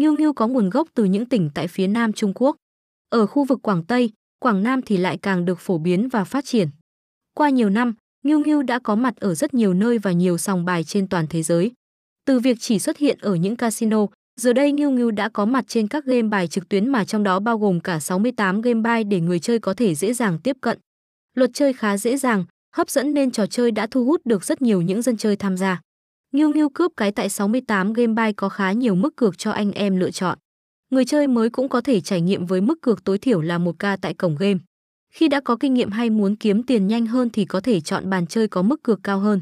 Nghiêu Nghiêu có nguồn gốc từ những tỉnh tại phía Nam Trung Quốc. Ở khu vực Quảng Tây, Quảng Nam thì lại càng được phổ biến và phát triển. Qua nhiều năm, Nghiêu Nghiêu đã có mặt ở rất nhiều nơi và nhiều sòng bài trên toàn thế giới. Từ việc chỉ xuất hiện ở những casino, giờ đây Nghiêu Nghiêu đã có mặt trên các game bài trực tuyến mà trong đó bao gồm cả 68 game bài để người chơi có thể dễ dàng tiếp cận. Luật chơi khá dễ dàng, hấp dẫn nên trò chơi đã thu hút được rất nhiều những dân chơi tham gia. Nghiêu Nghiêu cướp cái tại 68 game bài có khá nhiều mức cược cho anh em lựa chọn. Người chơi mới cũng có thể trải nghiệm với mức cược tối thiểu là 1k tại cổng game. Khi đã có kinh nghiệm hay muốn kiếm tiền nhanh hơn thì có thể chọn bàn chơi có mức cược cao hơn.